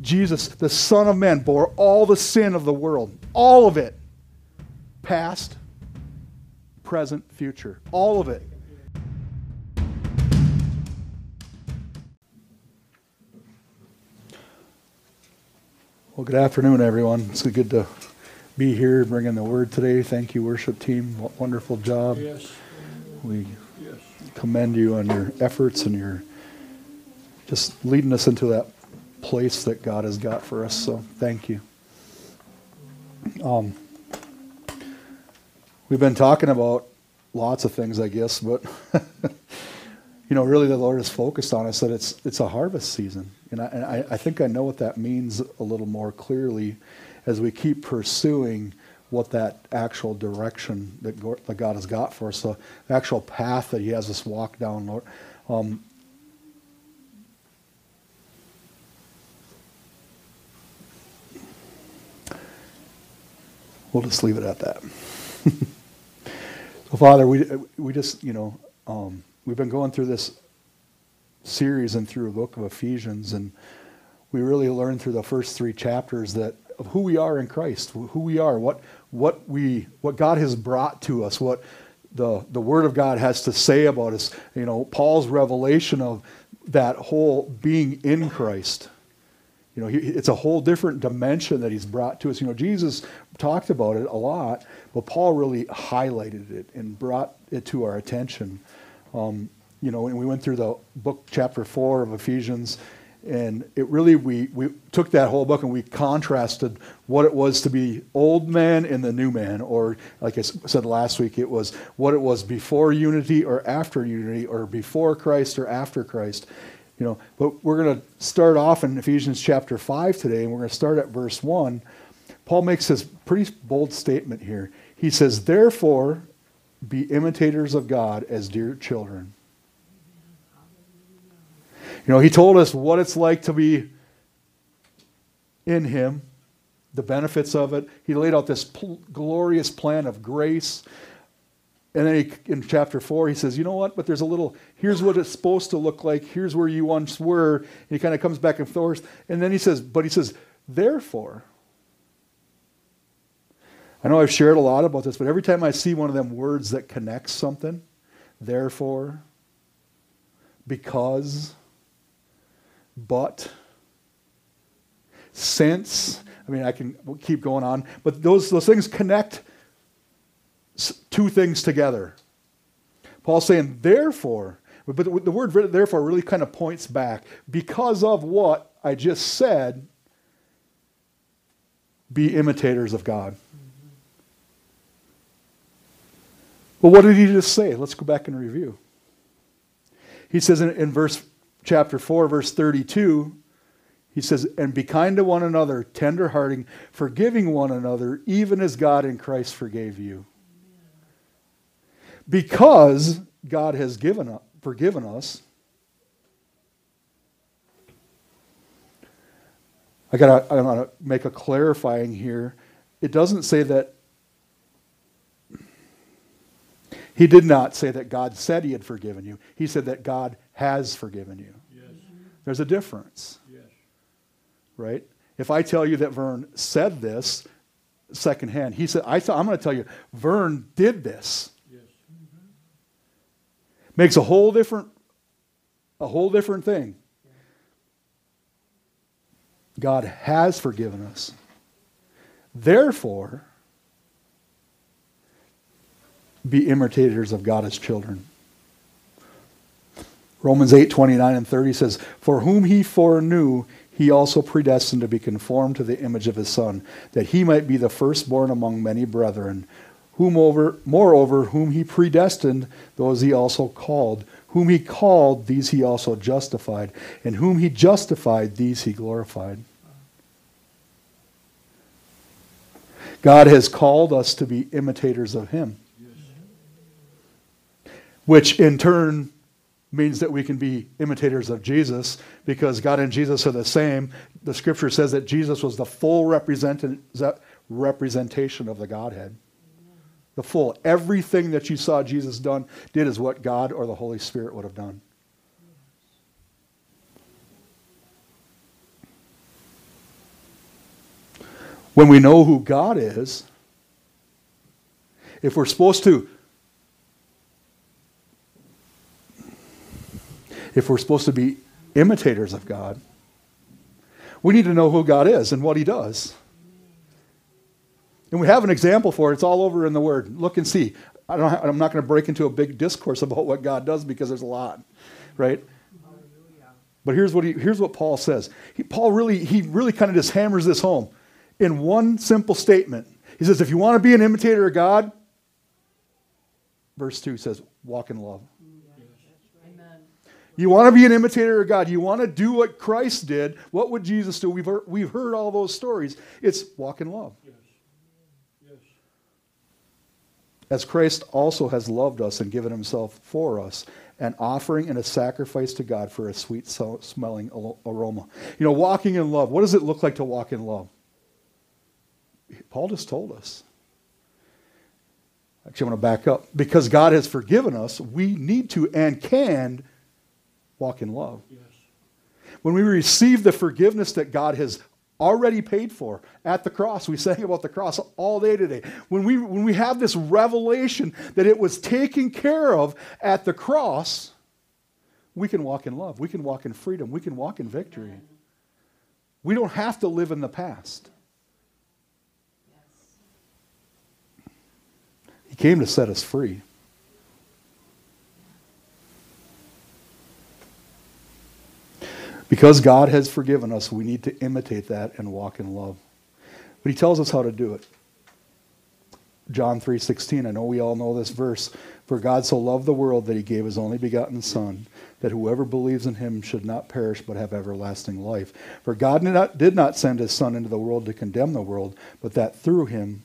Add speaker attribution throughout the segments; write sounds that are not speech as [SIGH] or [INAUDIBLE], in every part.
Speaker 1: Jesus, the Son of Man, bore all the sin of the world, all of it, past, present, future, all of it. Well, good afternoon, everyone. It's good to be here bringing the word today. Thank you, worship team. Wonderful job.
Speaker 2: Yes,
Speaker 1: We
Speaker 2: yes.
Speaker 1: commend you on your efforts and your just leading us into that place that God has got for us. So thank you. Um, we've been talking about lots of things, I guess, but [LAUGHS] you know, really the Lord has focused on us that it's it's a harvest season, and I, and I, I think I know what that means a little more clearly as we keep pursuing what that actual direction that, God has got for us, the actual path that He has us walk down, Lord. Um, we'll just leave it at that. so, Father, we we just you know um, we've been going through this series and through the book of Ephesians, and we really learned through the first three chapters that of who we are in Christ, who we are, what what we what God has brought to us, what the the Word of God has to say about us. You know, Paul's revelation of that whole being in Christ. You know, he, it's a whole different dimension that he's brought to us. You know, Jesus talked about it a lot, but Paul really highlighted it and brought it to our attention. Um, you know, and we went through the book, chapter four of Ephesians, and it really we we took that whole book and we contrasted what it was to be old man and the new man, or like I said last week, it was what it was before unity or after unity, or before Christ or after Christ. You know, but we're going to start off in Ephesians chapter 5 today, and we're going to start at verse 1. Paul makes this pretty bold statement here. He says, Therefore, be imitators of God as dear children. You know, he told us what it's like to be in him, the benefits of it. He laid out this pl- glorious plan of grace. And then he, in chapter 4, he says, you know what? But there's a little, here's what it's supposed to look like. Here's where you once were. And he kind of comes back and forth. And then he says, but he says, therefore. I know I've shared a lot about this, but every time I see one of them words that connects something, therefore, because, but, since, I mean, I can keep going on, but those, those things connect two things together. Paul's saying, therefore, but the word therefore really kind of points back. Because of what I just said, be imitators of God. Mm-hmm. Well, what did he just say? Let's go back and review. He says in, in verse chapter 4, verse 32, he says, And be kind to one another, tenderhearted, forgiving one another, even as God in Christ forgave you. Because God has given up, forgiven us, I gotta I gotta make a clarifying here. It doesn't say that he did not say that God said he had forgiven you. He said that God has forgiven you.
Speaker 2: Yes,
Speaker 1: There's a difference
Speaker 2: yes.
Speaker 1: right? If I tell you that Vern said this secondhand, he said, I I'm going to tell you, Vern did this. Makes a whole different, a whole different thing. God has forgiven us. Therefore, be imitators of God as children. Romans 8, 29 and 30 says, For whom he foreknew, he also predestined to be conformed to the image of his Son, that he might be the firstborn among many brethren. Moreover, whom he predestined, those he also called. Whom he called, these he also justified. And whom he justified, these he glorified. God has called us to be imitators of him, which in turn means that we can be imitators of Jesus because God and Jesus are the same. The scripture says that Jesus was the full represent- representation of the Godhead. The full. Everything that you saw Jesus done did is what God or the Holy Spirit would have done. when we know who God is, if we're supposed to if we're supposed to be imitators of God, we need to know who God is and what he does. And we have an example for it. It's all over in the Word. Look and see. I don't, I'm not going to break into a big discourse about what God does because there's a lot, right? But here's what, he, here's what Paul says. He, Paul really, he really kind of just hammers this home in one simple statement. He says, if you want to be an imitator of God, verse 2 says, walk in love. You want to be an imitator of God. You want to do what Christ did. What would Jesus do? We've heard, we've heard all those stories. It's walk in love. Yes. Yes. As Christ also has loved us and given himself for us, an offering and a sacrifice to God for a sweet smelling aroma. You know, walking in love. What does it look like to walk in love? Paul just told us. Actually, I want to back up. Because God has forgiven us, we need to and can walk in love. Yes. When we receive the forgiveness that God has already paid for at the cross. We sang about the cross all day today. When we, when we have this revelation that it was taken care of at the cross, we can walk in love. We can walk in freedom. We can walk in victory. We don't have to live in the past. He came to set us free. Because God has forgiven us, we need to imitate that and walk in love. But he tells us how to do it. John 3:16. I know we all know this verse. For God so loved the world that he gave his only begotten son that whoever believes in him should not perish but have everlasting life. For God did not, did not send his son into the world to condemn the world, but that through him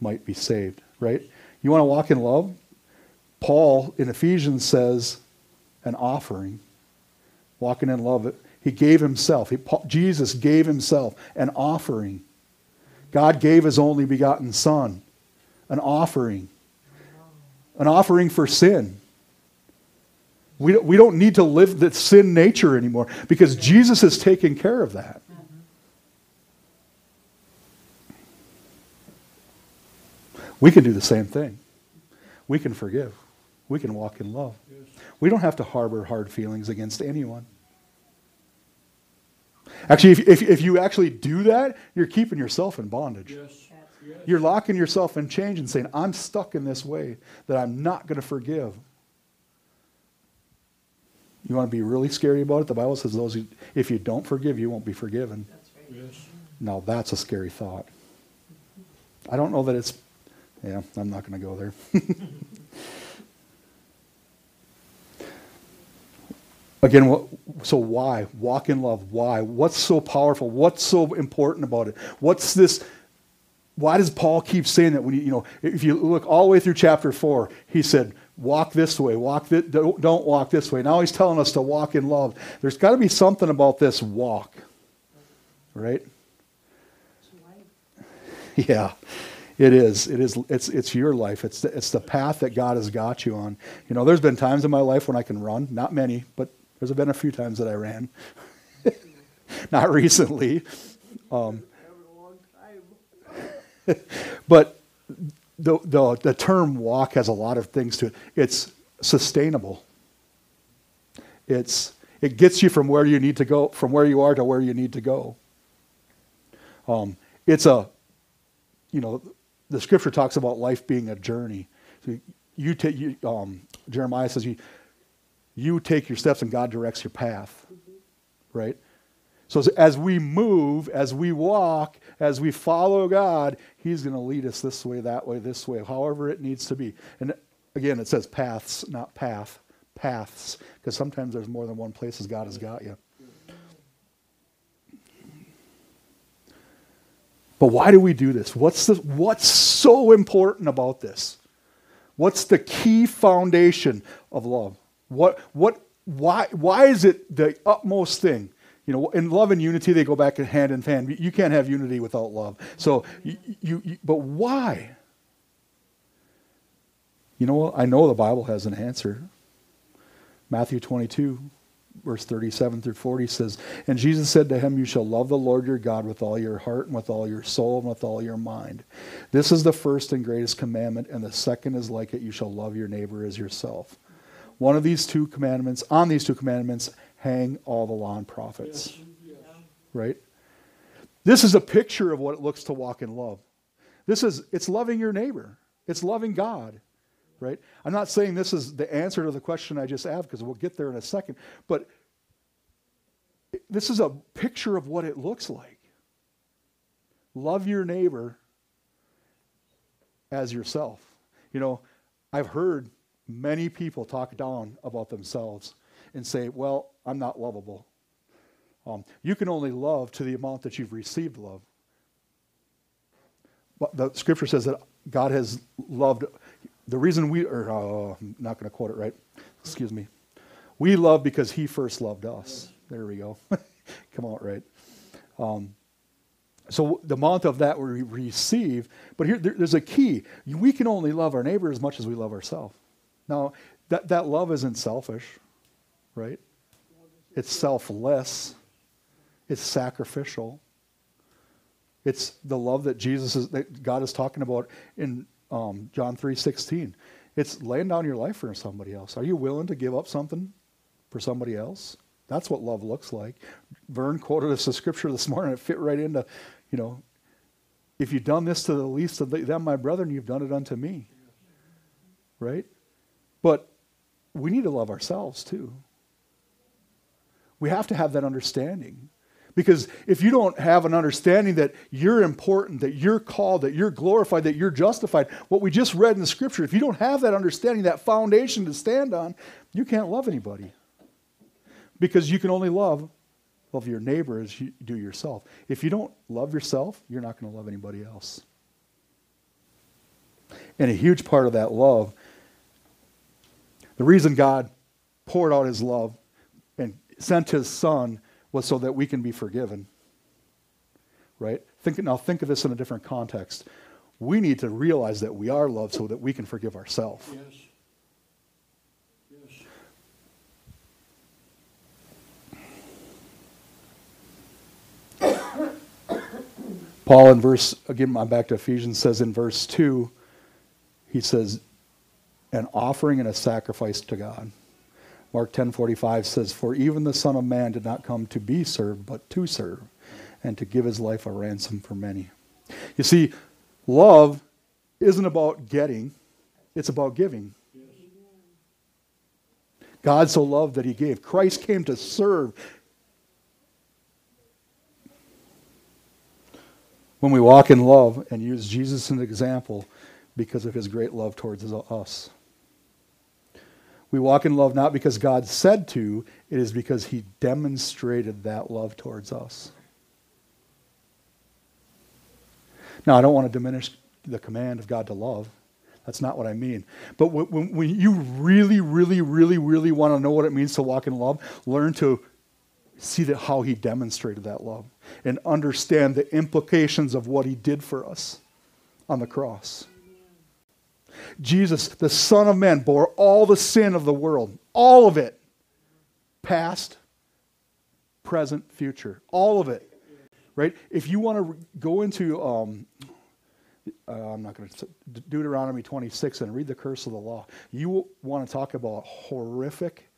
Speaker 1: might be saved, right? You want to walk in love? Paul in Ephesians says an offering walking in love. He gave himself. He, Jesus gave himself an offering. God gave his only begotten Son an offering, an offering for sin. We, we don't need to live the sin nature anymore because Jesus has taken care of that. We can do the same thing. We can forgive. We can walk in love. We don't have to harbor hard feelings against anyone. Actually, if, if, if you actually do that, you're keeping yourself in bondage. Yes. Yes. You're locking yourself in change and saying, I'm stuck in this way that I'm not going to forgive. You want to be really scary about it? The Bible says those who, if you don't forgive, you won't be forgiven. That's right. Yes. Now that's a scary thought. I don't know that it's yeah, I'm not going to go there. [LAUGHS] Again, so why? Walk in love. Why? What's so powerful? What's so important about it? What's this? Why does Paul keep saying that when you, you know, if you look all the way through chapter 4, he said, walk this way, walk don't, don't walk this way. Now he's telling us to walk in love. There's got to be something about this walk, right? [LAUGHS] Yeah, it is. It is. It's it's your life. It's the, it's the path that God has got you on. You know, there's been times in my life when I can run, not many, but there's been a few times that I ran. [LAUGHS] Not recently. Um, [LAUGHS] but the, the, the term walk has a lot of things to it. It's sustainable. It's, it gets you from where you need to go, from where you are to where you need to go. Um, it's a, you know, the scripture talks about life being a journey. So you take, you, um, Jeremiah says, you, you take your steps and God directs your path. Mm-hmm. Right? So as we move, as we walk, as we follow God, He's going to lead us this way, that way, this way, however it needs to be. And again, it says paths, not path, paths, because sometimes there's more than one place as God has got you. But why do we do this? What's, the, what's so important about this? What's the key foundation of love? What, what, why, why is it the utmost thing? You know, in love and unity, they go back hand in hand. You can't have unity without love. So, you, you, you but why? You know, what? I know the Bible has an answer. Matthew 22, verse 37 through 40 says, And Jesus said to him, You shall love the Lord your God with all your heart and with all your soul and with all your mind. This is the first and greatest commandment, and the second is like it you shall love your neighbor as yourself. One of these two commandments, on these two commandments, hang all the law and prophets. Yes. Right? This is a picture of what it looks to walk in love. This is, it's loving your neighbor, it's loving God right? I'm not saying this is the answer to the question I just asked because we'll get there in a second, but this is a picture of what it looks like. Love your neighbor as yourself. You know, I've heard many people talk down about themselves and say, well, I'm not lovable. Um, you can only love to the amount that you've received love. But the scripture says that God has loved the reason we are, uh, I'm not going to quote it right. Excuse me. We love because he first loved us. There we go. [LAUGHS] Come out right. Um, so the amount of that we receive, but here there, there's a key. We can only love our neighbor as much as we love ourselves. Now, that, that love isn't selfish, right? It's selfless. It's sacrificial. It's the love that Jesus is, that God is talking about in um, John 3.16. It's laying down your life for somebody else. Are you willing to give up something for somebody else? That's what love looks like. Vern quoted us a scripture this morning. It fit right into, you know, if you've done this to the least of them, my brethren, you've done it unto me. Right? But we need to love ourselves too. We have to have that understanding. Because if you don't have an understanding that you're important, that you're called, that you're glorified, that you're justified, what we just read in the scripture, if you don't have that understanding, that foundation to stand on, you can't love anybody. Because you can only love love your neighbor as you do yourself. If you don't love yourself, you're not going to love anybody else. And a huge part of that love, the reason God poured out his love and sent his son was so that we can be forgiven. Right? Think, now think of this in a different context. We need to realize that we are loved so that we can forgive ourselves. Yes. Yes. [COUGHS] Paul in verse, again, I'm back to Ephesians, says in verse 2, he says, an offering and a sacrifice to God. Mark 10:45 says, "For even the Son of Man did not come to be served, but to serve, and to give his life a ransom for many." You see, love isn't about getting, it's about giving. God so loved that he gave. Christ came to serve. When we walk in love and use Jesus as an example because of his great love towards us. We walk in love not because God said to, it is because he demonstrated that love towards us. Now, I don't want to diminish the command of God to love. That's not what I mean. But when, when you really, really, really, really want to know what it means to walk in love, learn to see that how he demonstrated that love and understand the implications of what he did for us on the cross. Jesus, the Son of Man, bore all the sin of the world, all of it, past, present, future, all of it. Right? If you want to go into, um, uh, I'm not going to, Deuteronomy 26 and read the curse of the law, you want to talk about horrific,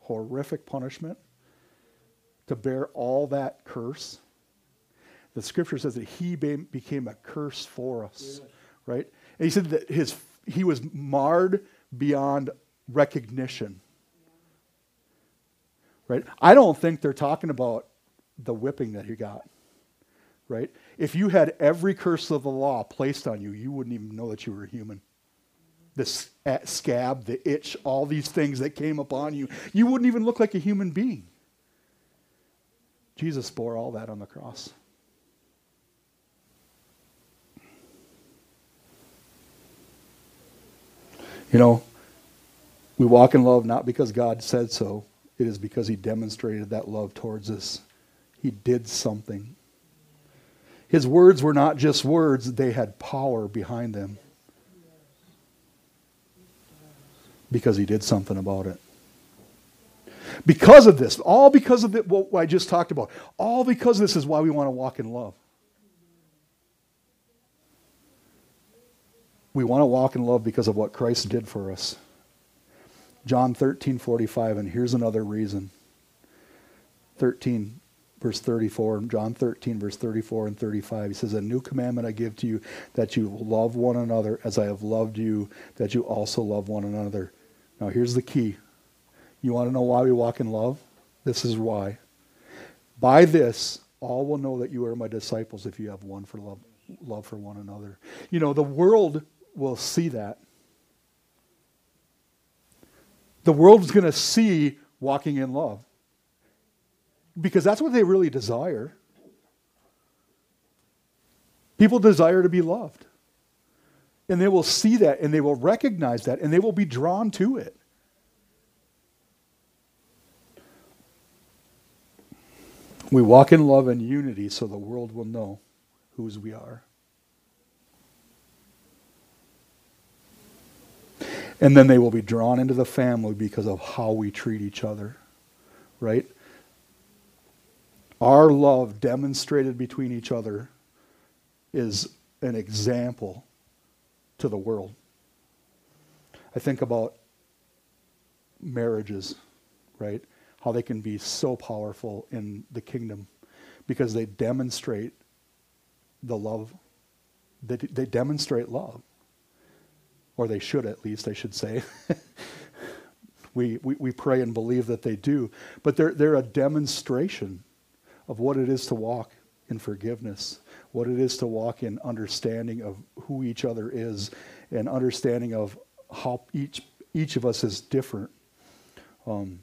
Speaker 1: horrific punishment to bear all that curse. The scripture says that he became a curse for us, yes. right? And he said that his he was marred beyond recognition. Right? I don't think they're talking about the whipping that he got. Right? If you had every curse of the law placed on you, you wouldn't even know that you were human. The scab, the itch, all these things that came upon you, you wouldn't even look like a human being. Jesus bore all that on the cross. You know, we walk in love not because God said so, it is because He demonstrated that love towards us. He did something. His words were not just words, they had power behind them. Because He did something about it. Because of this, all because of the, what I just talked about, all because this is why we want to walk in love. We want to walk in love because of what Christ did for us. John 13, 45, and here's another reason. 13, verse 34, John 13, verse 34 and 35. He says, A new commandment I give to you, that you love one another as I have loved you, that you also love one another. Now, here's the key. You want to know why we walk in love? This is why. By this, all will know that you are my disciples if you have one for love, love for one another. You know, the world will see that. The world is going to see walking in love because that's what they really desire. People desire to be loved. And they will see that and they will recognize that and they will be drawn to it. We walk in love and unity so the world will know whose we are. And then they will be drawn into the family because of how we treat each other, right? Our love demonstrated between each other is an example to the world. I think about marriages, right? How they can be so powerful in the kingdom because they demonstrate the love. They, they demonstrate love or they should at least, I should say. [LAUGHS] we, we, we pray and believe that they do. But they're, they're a demonstration of what it is to walk in forgiveness, what it is to walk in understanding of who each other is, and understanding of how each, each of us is different. Um,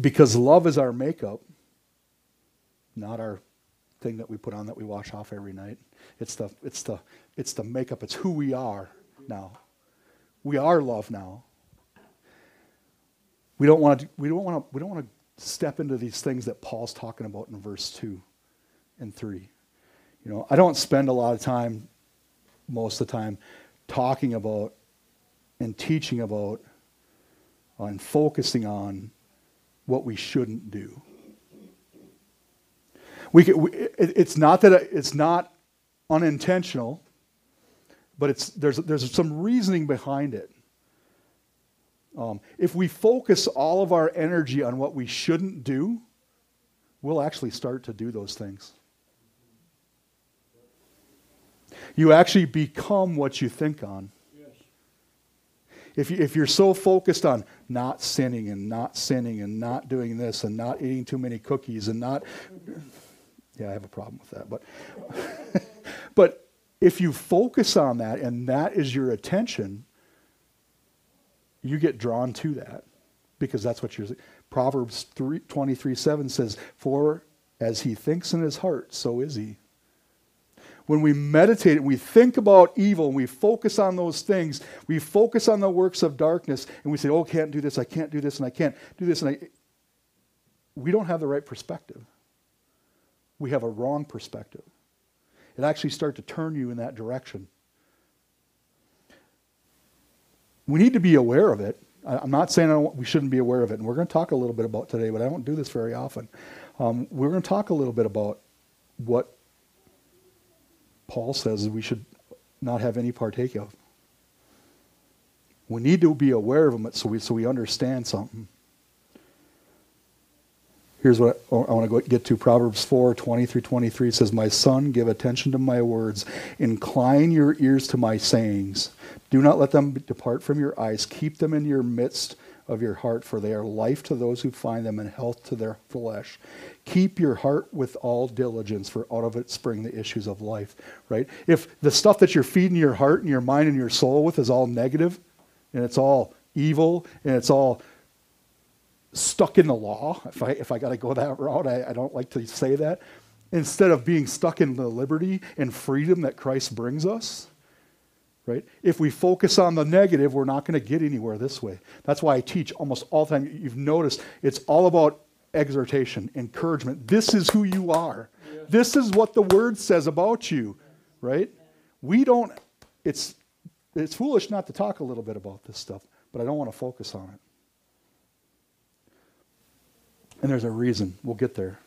Speaker 1: because love is our makeup, not our thing that we put on that we wash off every night. It's the, it's the, it's the makeup. It's who we are now. We are love now. We don't want to, we don't want to, we don't want to step into these things that Paul's talking about in verse 2 and 3. You know, I don't spend a lot of time, most of the time, talking about and teaching about and focusing on what we shouldn't do. We, can, we it, it's not that it's not unintentional but it's, there's, there's some reasoning behind it. Um, if we focus all of our energy on what we shouldn't do, we'll actually start to do those things. You actually become what you think on. Yes. If, you, if you're so focused on not sinning and not sinning and not doing this and not eating too many cookies and not. Yeah, I have a problem with that. But, [LAUGHS] but if you focus on that and that is your attention, you get drawn to that because that's what you're. Proverbs 3, 23 7 says, For as he thinks in his heart, so is he. When we meditate and we think about evil and we focus on those things, we focus on the works of darkness and we say, Oh, can't do this, I can't do this, and I can't do this, and I. We don't have the right perspective. We have a wrong perspective it actually start to turn you in that direction. We need to be aware of it. I'm not saying we shouldn't be aware of it, and we're going to talk a little bit about today, but I don't do this very often. Um, we're going to talk a little bit about what Paul says we should not have any partake of. We need to be aware of them so we, so we understand something. Here's what I want to get to Proverbs 4 20 through 23 says, My son, give attention to my words, incline your ears to my sayings. Do not let them depart from your eyes. Keep them in your midst of your heart, for they are life to those who find them and health to their flesh. Keep your heart with all diligence, for out of it spring the issues of life. Right? If the stuff that you're feeding your heart and your mind and your soul with is all negative, and it's all evil, and it's all stuck in the law, if I, if I got to go that route, I, I don't like to say that, instead of being stuck in the liberty and freedom that Christ brings us, right? If we focus on the negative, we're not going to get anywhere this way. That's why I teach almost all the time. You've noticed it's all about exhortation, encouragement. This is who you are. This is what the word says about you, right? We don't, it's, it's foolish not to talk a little bit about this stuff, but I don't want to focus on it. And there's a reason. We'll get there.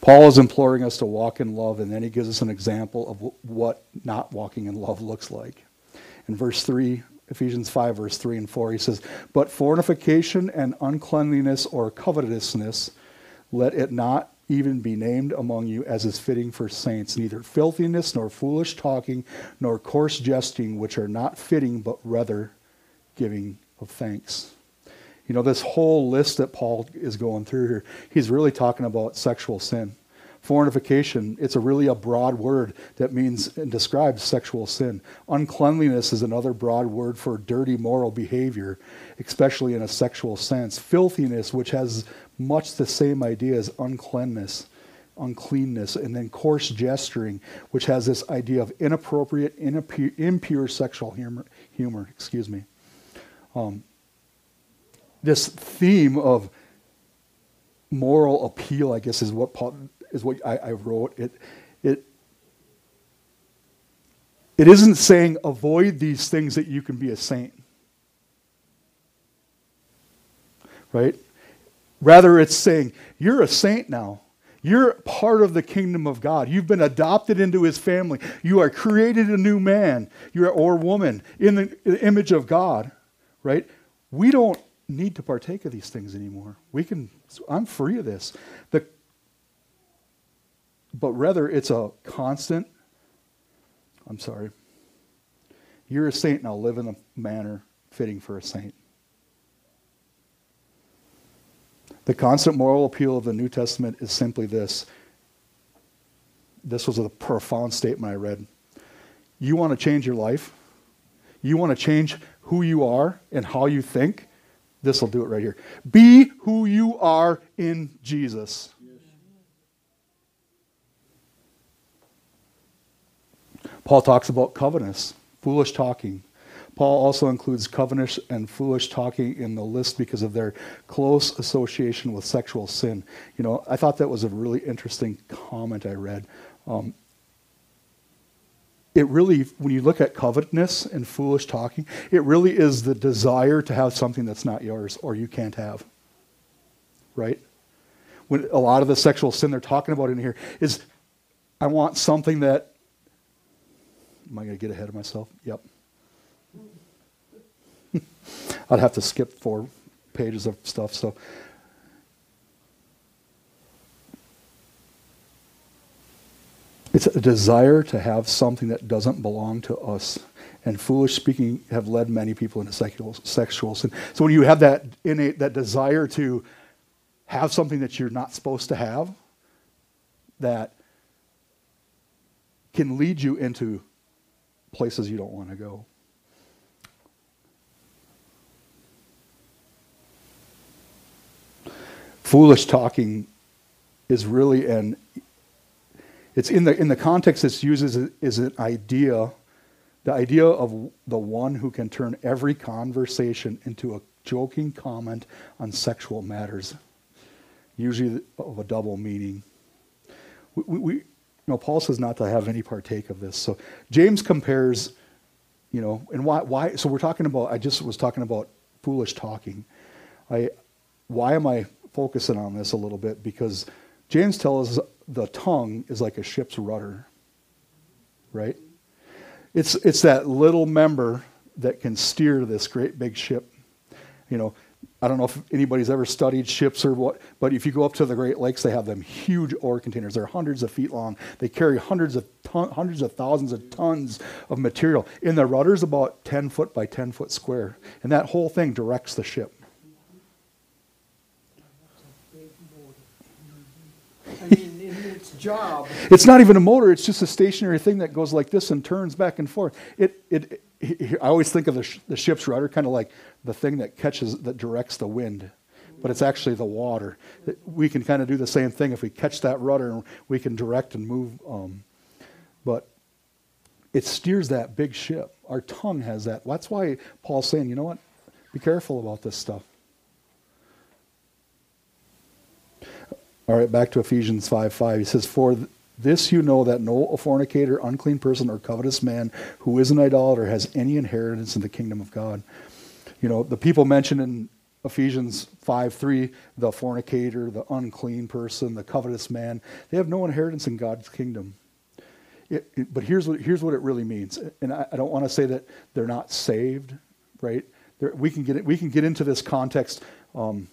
Speaker 1: Paul is imploring us to walk in love, and then he gives us an example of what not walking in love looks like. In verse 3, Ephesians 5, verse 3 and 4, he says, But fornication and uncleanliness or covetousness, let it not even be named among you as is fitting for saints, neither filthiness, nor foolish talking, nor coarse jesting, which are not fitting, but rather giving of thanks. You know, this whole list that Paul is going through here, he's really talking about sexual sin. Fornication, it's a really a broad word that means and describes sexual sin. Uncleanliness is another broad word for dirty moral behavior, especially in a sexual sense. Filthiness, which has much the same idea as uncleanness, uncleanness, and then coarse gesturing, which has this idea of inappropriate, impure, impure sexual humor, humor. Excuse me. Um, this theme of moral appeal, I guess, is what Paul, is what I, I wrote. It, it, it isn't saying avoid these things that you can be a saint. Right? Rather, it's saying you're a saint now. You're part of the kingdom of God. You've been adopted into his family. You are created a new man you're, or woman in the, in the image of God, right? We don't need to partake of these things anymore. We can, I'm free of this. The, but rather, it's a constant, I'm sorry. You're a saint and I'll Live in a manner fitting for a saint. The constant moral appeal of the New Testament is simply this. This was a profound statement I read. You want to change your life? You want to change who you are and how you think? This will do it right here. Be who you are in Jesus. Paul talks about covetous, foolish talking. Paul also includes covetous and foolish talking in the list because of their close association with sexual sin. You know, I thought that was a really interesting comment I read. Um, it really, when you look at covetousness and foolish talking, it really is the desire to have something that's not yours or you can't have. Right? When a lot of the sexual sin they're talking about in here is I want something that. Am I going to get ahead of myself? Yep. [LAUGHS] I'd have to skip four pages of stuff. So It's a desire to have something that doesn't belong to us. And foolish speaking have led many people into sexual, sexual sin. So when you have that innate, that desire to have something that you're not supposed to have, that can lead you into places you don't want to go. Foolish talking is really an it's in the, in the context it's used as, is an idea, the idea of the one who can turn every conversation into a joking comment on sexual matters, usually of a double meaning. We, we, you know, Paul says not to have any partake of this. So James compares, you know, and why, why, so we're talking about, I just was talking about foolish talking. I, why am I focusing on this a little bit? Because James tells us the tongue is like a ship's rudder, right? It's, it's that little member that can steer this great big ship. You know, I don't know if anybody's ever studied ships or what, but if you go up to the Great Lakes, they have them huge ore containers. They're hundreds of feet long. They carry hundreds of ton, hundreds of thousands of tons of material. And the rudder's about 10 foot by 10 foot square, and that whole thing directs the ship.
Speaker 2: Job.
Speaker 1: It's not even a motor, it's just a stationary thing that goes like this and turns back and forth. It, it, it I always think of the, sh- the ship's rudder kind of like the thing that catches, that directs the wind, but it's actually the water. We can kind of do the same thing if we catch that rudder, we can direct and move. Um, but it steers that big ship. Our tongue has that. That's why Paul's saying, you know what? Be careful about this stuff. All right, back to Ephesians 5 5. He says, For This you know that no fornicator, unclean person, or covetous man who is an idolater has any inheritance in the kingdom of God. You know, the people mentioned in Ephesians 5 3, the fornicator, the unclean person, the covetous man, they have no inheritance in God's kingdom. It, it, but here's what, here's what it really means. And I, I don't want to say that they're not saved, right? There, we, can get, we can get into this context. Um,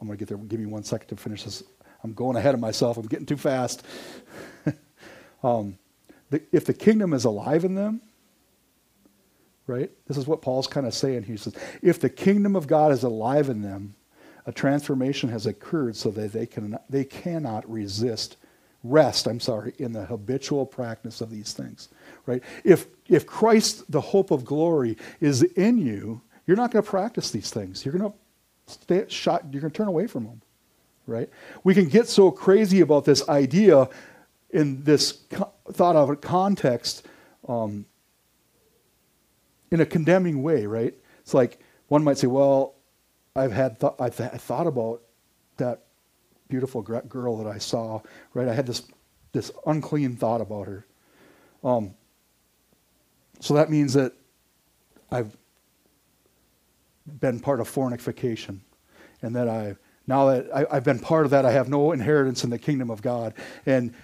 Speaker 1: I'm going to get there. Give me one second to finish this. I'm going ahead of myself. I'm getting too fast. [LAUGHS] um, the, if the kingdom is alive in them, right? This is what Paul's kind of saying. He says, if the kingdom of God is alive in them, a transformation has occurred so that they, can, they cannot resist rest, I'm sorry, in the habitual practice of these things, right? If, if Christ, the hope of glory, is in you, you're not going to practice these things. You're going to you're going to turn away from them, right? We can get so crazy about this idea in this thought of a context um, in a condemning way, right? It's like one might say, well, I've had th- I've th- thought about that beautiful girl that I saw, right? I had this, this unclean thought about her. Um, so that means that I've been part of fornication, and that I now that I, have been part of that, I have no inheritance in the kingdom of God. And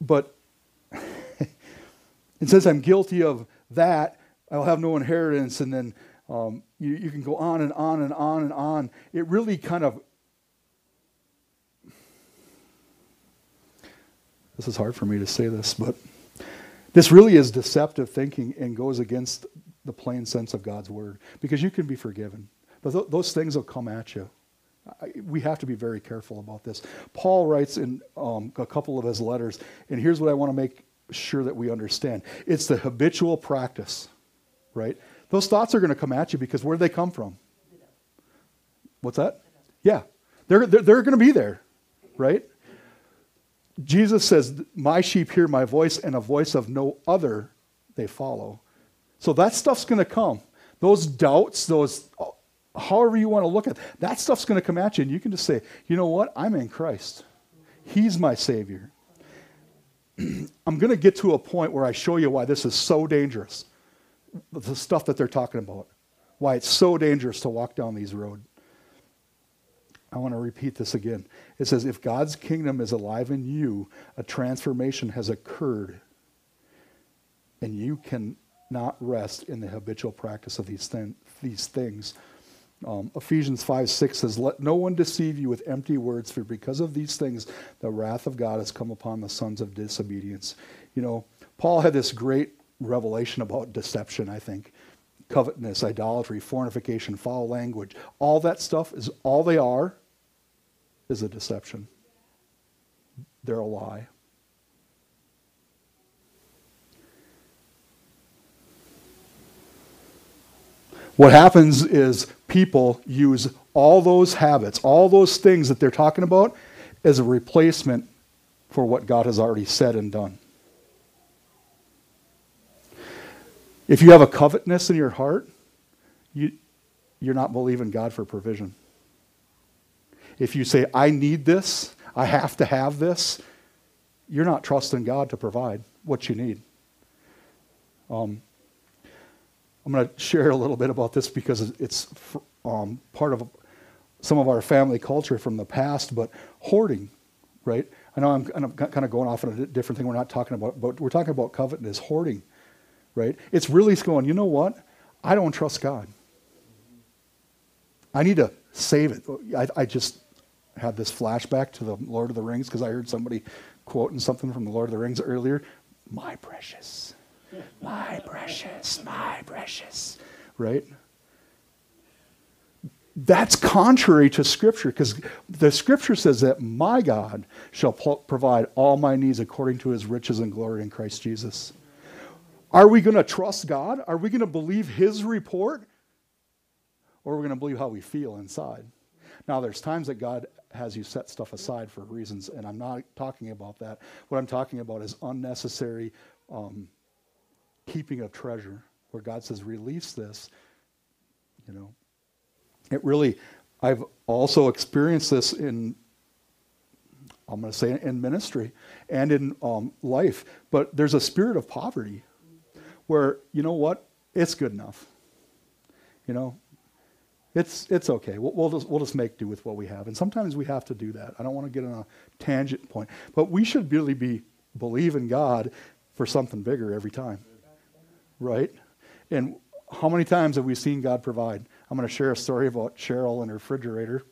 Speaker 1: but [LAUGHS] and since I'm guilty of that, I'll have no inheritance. And then um, you, you can go on and on and on and on. It really kind of This is hard for me to say this, but this really is deceptive thinking and goes against the plain sense of God's word because you can be forgiven. But th- those things will come at you. We have to be very careful about this. Paul writes in um, a couple of his letters, and here's what I want to make sure that we understand it's the habitual practice, right? Those thoughts are going to come at you because where do they come from? What's that? Yeah. They're, they're, they're going to be there, right? Jesus says, My sheep hear my voice, and a voice of no other they follow. So that stuff's going to come. Those doubts, those, however you want to look at it, that stuff's going to come at you, and you can just say, You know what? I'm in Christ. He's my Savior. [CLEARS THROAT] I'm going to get to a point where I show you why this is so dangerous. The stuff that they're talking about. Why it's so dangerous to walk down these roads. I want to repeat this again. It says, if God's kingdom is alive in you, a transformation has occurred, and you cannot rest in the habitual practice of these, th- these things. Um, Ephesians 5 6 says, Let no one deceive you with empty words, for because of these things, the wrath of God has come upon the sons of disobedience. You know, Paul had this great revelation about deception, I think covetousness, idolatry, fornication, foul language. All that stuff is all they are is a deception. They're a lie. What happens is people use all those habits, all those things that they're talking about, as a replacement for what God has already said and done. If you have a covetousness in your heart, you, you're not believing God for provision. If you say, I need this, I have to have this, you're not trusting God to provide what you need. Um, I'm going to share a little bit about this because it's um, part of some of our family culture from the past, but hoarding, right? I know I'm kind of going off on a different thing we're not talking about, but we're talking about covetousness, hoarding, right? It's really going, you know what? I don't trust God. I need to save it. I, I just had this flashback to the Lord of the Rings because I heard somebody quoting something from the Lord of the Rings earlier. My precious, my precious, my precious, right? That's contrary to Scripture because the Scripture says that my God shall provide all my needs according to his riches and glory in Christ Jesus. Are we going to trust God? Are we going to believe his report? Or are we going to believe how we feel inside? Now, there's times that God has you set stuff aside for reasons, and I'm not talking about that. What I'm talking about is unnecessary um, keeping of treasure, where God says, release this. You know, it really, I've also experienced this in I'm going to say in ministry and in um, life. But there's a spirit of poverty where, you know what? It's good enough. You know, it's, it's okay. We'll, we'll, just, we'll just make do with what we have. And sometimes we have to do that. I don't want to get on a tangent point. But we should really be believing God for something bigger every time. Right? And how many times have we seen God provide? I'm going to share a story about Cheryl and her refrigerator.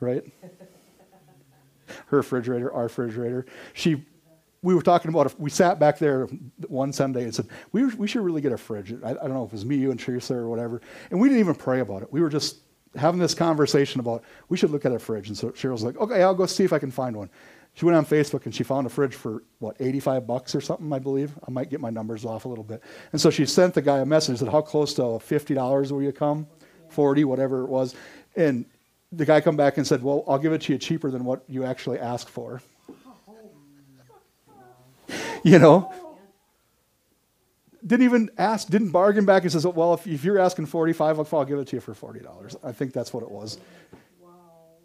Speaker 1: Right? [LAUGHS] her refrigerator, our refrigerator. She we were talking about, we sat back there one Sunday and said, we, we should really get a fridge. I, I don't know if it was me, you, and Teresa or whatever. And we didn't even pray about it. We were just having this conversation about, we should look at a fridge. And so Cheryl's like, okay, I'll go see if I can find one. She went on Facebook and she found a fridge for, what, 85 bucks or something, I believe. I might get my numbers off a little bit. And so she sent the guy a message, said, how close to $50 will you come? 40, whatever it was. And the guy come back and said, well, I'll give it to you cheaper than what you actually asked for. [LAUGHS] you know? Didn't even ask, didn't bargain back and says, well, if, if you're asking 45 bucks, I'll give it to you for $40. I think that's what it was.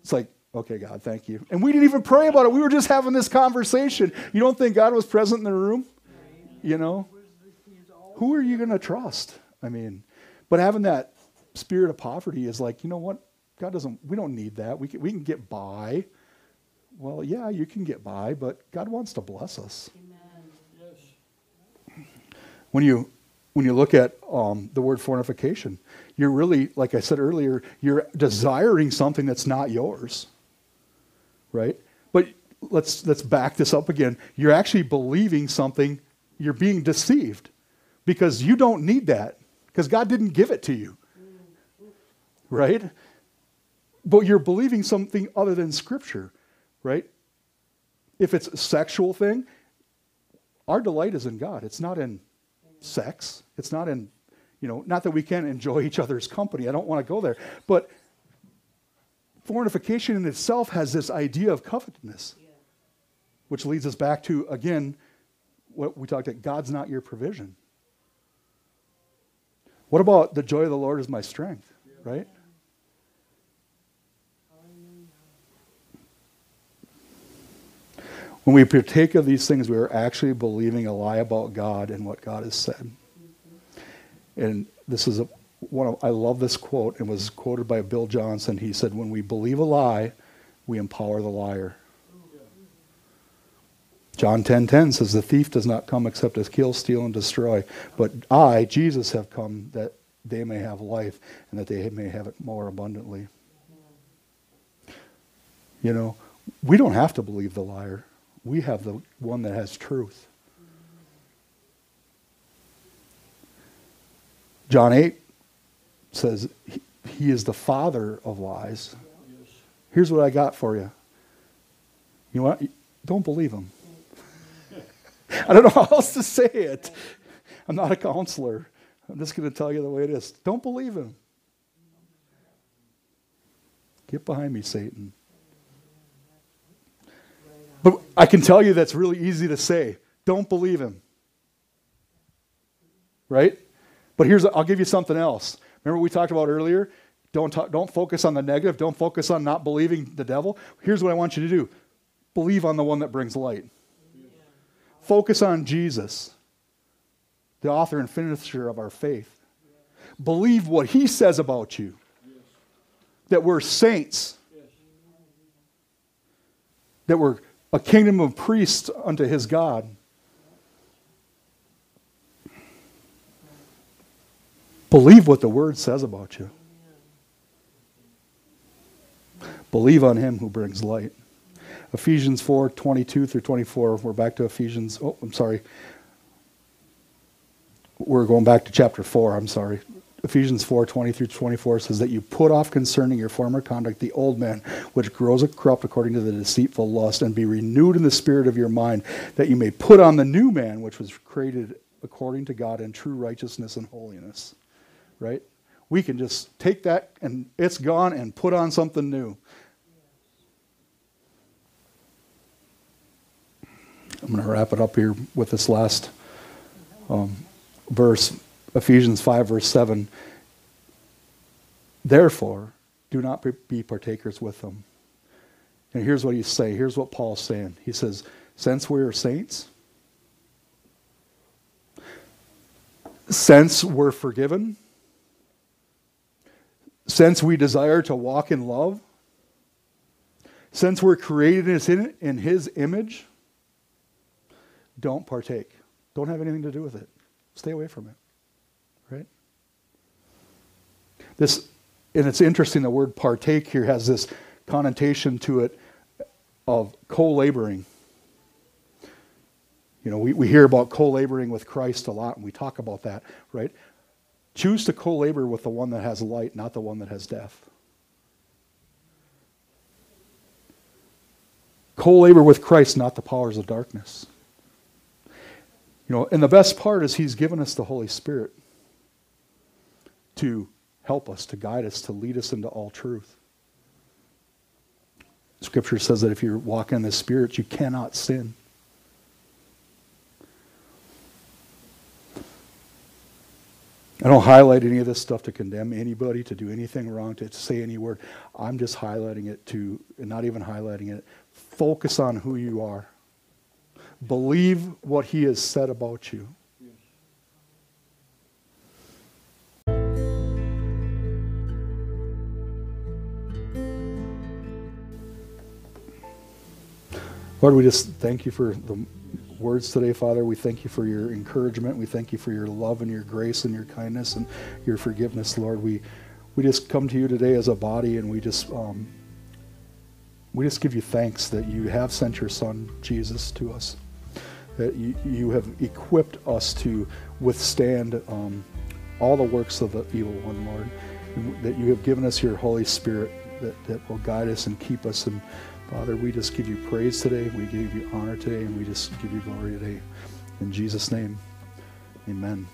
Speaker 1: It's like, okay, God, thank you. And we didn't even pray about it. We were just having this conversation. You don't think God was present in the room? You know? Who are you going to trust? I mean, but having that spirit of poverty is like, you know what? God doesn't, we don't need that. We can, we can get by. Well, yeah, you can get by, but God wants to bless us. When you when you look at um, the word fornication, you're really, like I said earlier, you're desiring something that's not yours, right? But let's let's back this up again. You're actually believing something. You're being deceived because you don't need that because God didn't give it to you, right? But you're believing something other than Scripture, right? If it's a sexual thing, our delight is in God. It's not in sex. It's not in, you know, not that we can't enjoy each other's company. I don't want to go there. But fornication in itself has this idea of covetousness, yeah. which leads us back to, again, what we talked about God's not your provision. What about the joy of the Lord is my strength, right? When we partake of these things, we are actually believing a lie about God and what God has said. Mm-hmm. And this is a, one of, I love this quote. and was quoted by Bill Johnson. He said, When we believe a lie, we empower the liar. John 10:10 10, 10 says the thief does not come except to kill, steal and destroy, but I, Jesus have come that they may have life and that they may have it more abundantly. You know, we don't have to believe the liar we have the one that has truth. John 8 says he, is the father of lies. Here's what I got for you. You know what? Don't believe him. [LAUGHS] I don't know how else to say it. I'm not a counselor. I'm just going to tell you the way it is. Don't believe him. Get behind me, Satan. But I can tell you that's really easy to say. Don't believe him. Right? But here's, I'll give you something else. Remember we talked about earlier? Don't, talk, don't focus on the negative. Don't focus on not believing the devil. Here's what I want you to do believe on the one that brings light. Focus on Jesus, the author and finisher of our faith. Believe what he says about you that we're saints, that we're a kingdom of priests unto his God. Believe what the word says about you. Believe on him who brings light. Ephesians 4 22 through 24. We're back to Ephesians. Oh, I'm sorry. We're going back to chapter 4. I'm sorry. Ephesians 4 20 through 24 says that you put off concerning your former conduct the old man, which grows corrupt according to the deceitful lust, and be renewed in the spirit of your mind, that you may put on the new man, which was created according to God in true righteousness and holiness. Right? We can just take that and it's gone and put on something new. I'm going to wrap it up here with this last um, verse. Ephesians 5, verse 7. Therefore, do not be partakers with them. And here's what he's saying. Here's what Paul's saying. He says, Since we are saints, since we're forgiven, since we desire to walk in love, since we're created in his image, don't partake. Don't have anything to do with it. Stay away from it. Right? This, and it's interesting, the word partake here has this connotation to it of co laboring. You know, we, we hear about co laboring with Christ a lot, and we talk about that, right? Choose to co labor with the one that has light, not the one that has death. Co labor with Christ, not the powers of darkness. You know, and the best part is He's given us the Holy Spirit to help us, to guide us, to lead us into all truth. Scripture says that if you walk in the Spirit, you cannot sin. I don't highlight any of this stuff to condemn anybody, to do anything wrong, to, say any word. I'm just highlighting it to, not even highlighting it, focus on who you are. Believe what he has said about you. Lord, we just thank you for the words today, Father. We thank you for your encouragement. We thank you for your love and your grace and your kindness and your forgiveness, Lord. We we just come to you today as a body, and we just um, we just give you thanks that you have sent your Son Jesus to us, that you, you have equipped us to withstand um, all the works of the evil one, Lord, that you have given us your Holy Spirit that, that will guide us and keep us and Father, we just give you praise today. We give you honor today, and we just give you glory today. In Jesus' name, amen.